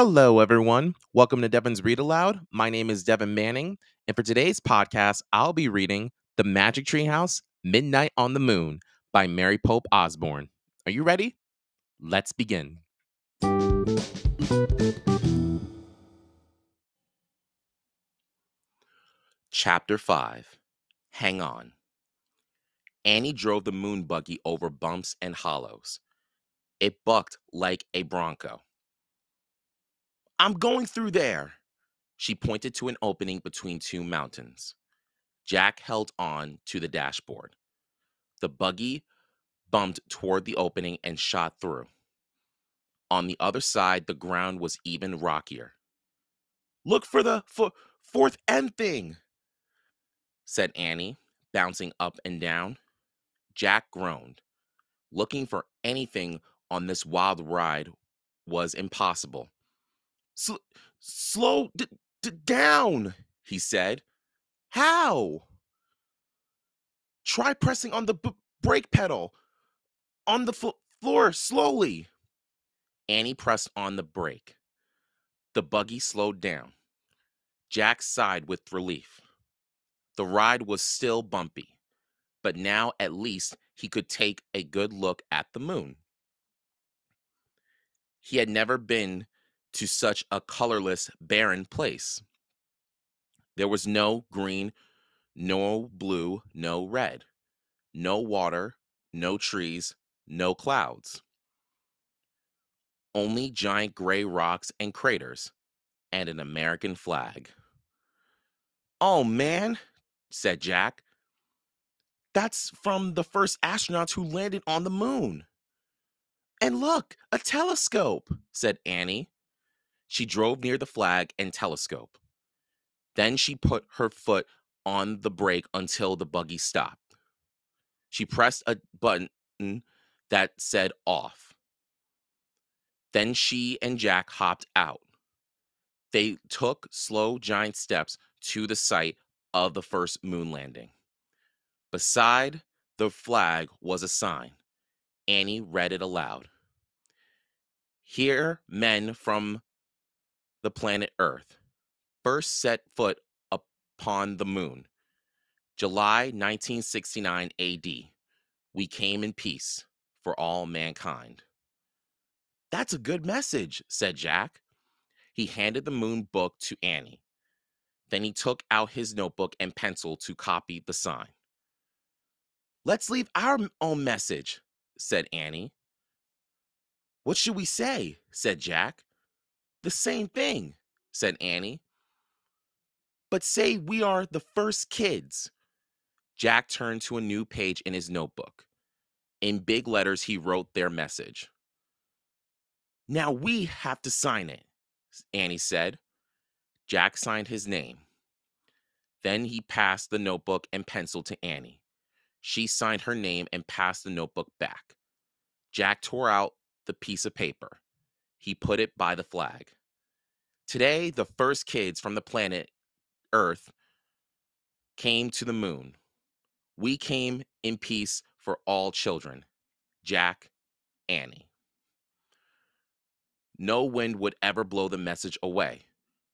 Hello, everyone. Welcome to Devan's Read Aloud. My name is Devin Manning, and for today's podcast, I'll be reading The Magic Tree House Midnight on the Moon by Mary Pope Osborne. Are you ready? Let's begin. Chapter 5 Hang On. Annie drove the moon buggy over bumps and hollows. It bucked like a bronco. I'm going through there. She pointed to an opening between two mountains. Jack held on to the dashboard. The buggy bumped toward the opening and shot through. On the other side, the ground was even rockier. Look for the f- fourth end thing, said Annie, bouncing up and down. Jack groaned. Looking for anything on this wild ride was impossible. Sl- slow d- d- down, he said. How? Try pressing on the b- brake pedal on the fl- floor slowly. Annie pressed on the brake. The buggy slowed down. Jack sighed with relief. The ride was still bumpy, but now at least he could take a good look at the moon. He had never been to such a colorless, barren place. There was no green, no blue, no red, no water, no trees, no clouds. Only giant gray rocks and craters, and an American flag. Oh man, said Jack. That's from the first astronauts who landed on the moon. And look, a telescope, said Annie. She drove near the flag and telescope. Then she put her foot on the brake until the buggy stopped. She pressed a button that said off. Then she and Jack hopped out. They took slow, giant steps to the site of the first moon landing. Beside the flag was a sign. Annie read it aloud. Here, men from the planet Earth first set foot upon the moon. July 1969 AD. We came in peace for all mankind. That's a good message, said Jack. He handed the moon book to Annie. Then he took out his notebook and pencil to copy the sign. Let's leave our own message, said Annie. What should we say? said Jack. The same thing, said Annie. But say we are the first kids. Jack turned to a new page in his notebook. In big letters, he wrote their message. Now we have to sign it, Annie said. Jack signed his name. Then he passed the notebook and pencil to Annie. She signed her name and passed the notebook back. Jack tore out the piece of paper. He put it by the flag. Today, the first kids from the planet Earth came to the moon. We came in peace for all children. Jack, Annie. No wind would ever blow the message away.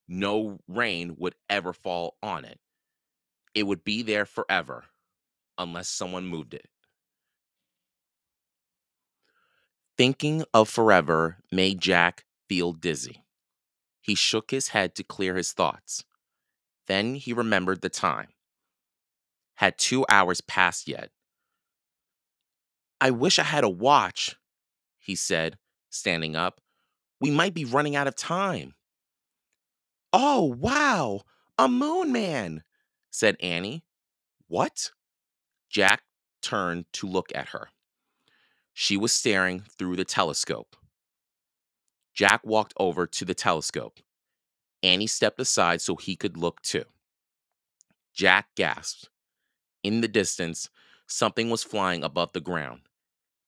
No rain would ever fall on it. It would be there forever unless someone moved it. Thinking of forever made Jack feel dizzy. He shook his head to clear his thoughts. Then he remembered the time. Had two hours passed yet? I wish I had a watch, he said, standing up. We might be running out of time. Oh, wow, a moon man, said Annie. What? Jack turned to look at her. She was staring through the telescope. Jack walked over to the telescope. Annie stepped aside so he could look too. Jack gasped. In the distance, something was flying above the ground.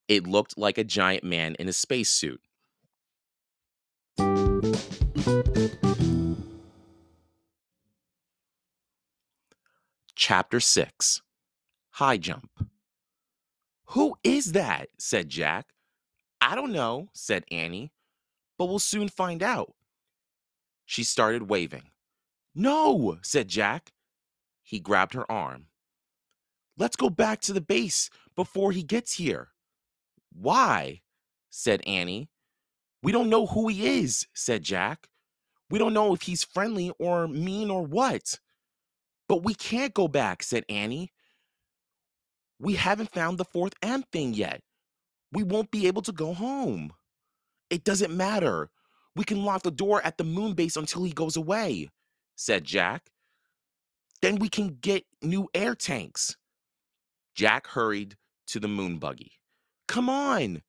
It looked like a giant man in a spacesuit. Chapter 6 High Jump. Who is that? said Jack. I don't know, said Annie, but we'll soon find out. She started waving. No, said Jack. He grabbed her arm. Let's go back to the base before he gets here. Why? said Annie. We don't know who he is, said Jack. We don't know if he's friendly or mean or what. But we can't go back, said Annie. We haven't found the fourth M thing yet. We won't be able to go home. It doesn't matter. We can lock the door at the moon base until he goes away, said Jack. Then we can get new air tanks. Jack hurried to the moon buggy. Come on.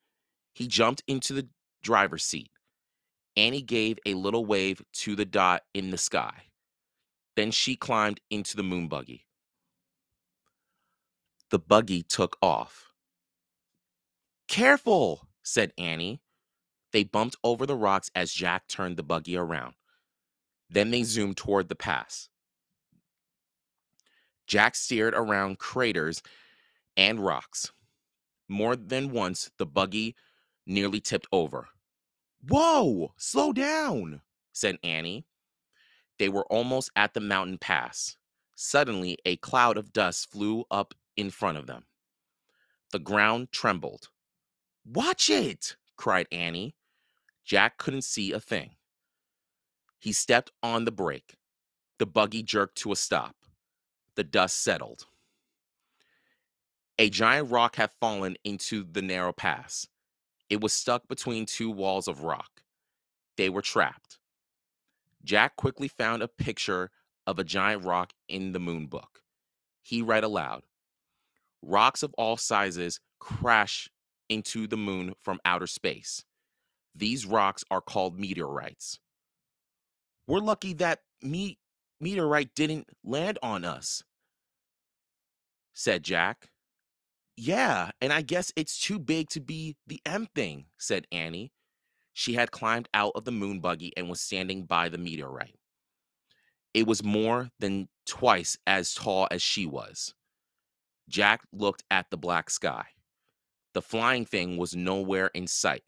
He jumped into the driver's seat. Annie gave a little wave to the dot in the sky. Then she climbed into the moon buggy. The buggy took off. Careful, said Annie. They bumped over the rocks as Jack turned the buggy around. Then they zoomed toward the pass. Jack steered around craters and rocks. More than once, the buggy nearly tipped over. Whoa, slow down, said Annie. They were almost at the mountain pass. Suddenly, a cloud of dust flew up in front of them. The ground trembled. Watch it, cried Annie. Jack couldn't see a thing. He stepped on the brake. The buggy jerked to a stop. The dust settled. A giant rock had fallen into the narrow pass. It was stuck between two walls of rock. They were trapped. Jack quickly found a picture of a giant rock in the moon book. He read aloud Rocks of all sizes crash into the moon from outer space. These rocks are called meteorites. We're lucky that me- meteorite didn't land on us, said Jack. Yeah, and I guess it's too big to be the M thing, said Annie. She had climbed out of the moon buggy and was standing by the meteorite. It was more than twice as tall as she was. Jack looked at the black sky. The flying thing was nowhere in sight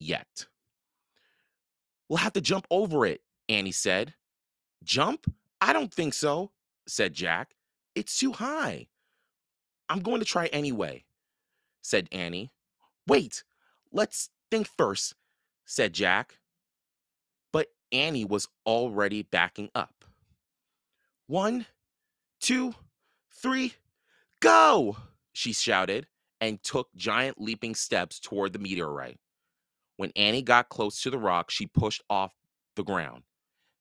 yet. We'll have to jump over it, Annie said. Jump? I don't think so, said Jack. It's too high. I'm going to try anyway, said Annie. Wait, let's think first, said Jack. But Annie was already backing up. One, two, three, go! She shouted and took giant leaping steps toward the meteorite. When Annie got close to the rock, she pushed off the ground.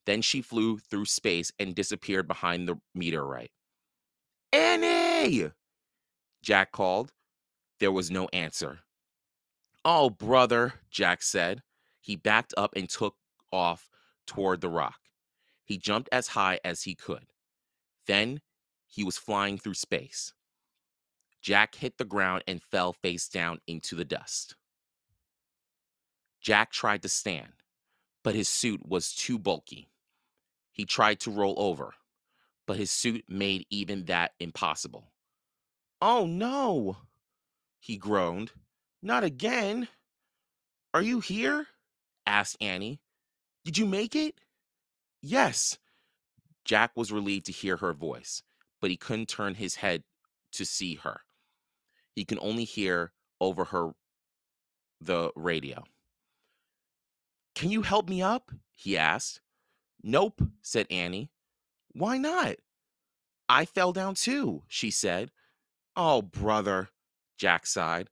Then she flew through space and disappeared behind the meteorite. Annie! Jack called. There was no answer. Oh, brother, Jack said. He backed up and took off toward the rock. He jumped as high as he could. Then he was flying through space. Jack hit the ground and fell face down into the dust. Jack tried to stand, but his suit was too bulky. He tried to roll over, but his suit made even that impossible. Oh no, he groaned. Not again. Are you here? asked Annie. Did you make it? Yes. Jack was relieved to hear her voice, but he couldn't turn his head to see her. He can only hear over her the radio. Can you help me up? he asked. Nope, said Annie. Why not? I fell down too, she said. Oh, brother, Jack sighed.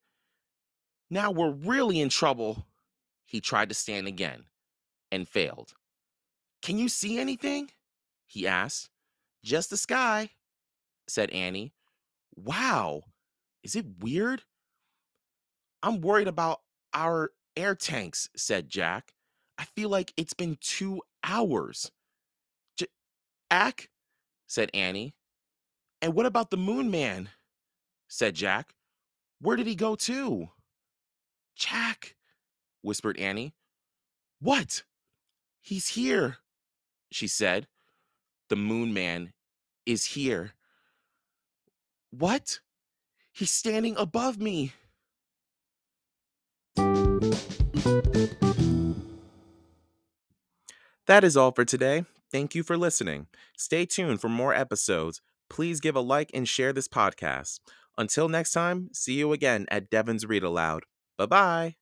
Now we're really in trouble. He tried to stand again and failed. Can you see anything? he asked. Just the sky, said Annie. Wow, is it weird? I'm worried about our air tanks, said Jack. I feel like it's been two hours. J- Ack, said Annie. And what about the moon man? said Jack. Where did he go to? Jack, whispered Annie. What? He's here, she said. The moon man is here. What? He's standing above me. That is all for today. Thank you for listening. Stay tuned for more episodes. Please give a like and share this podcast. Until next time, see you again at Devan's Read Aloud. Bye bye.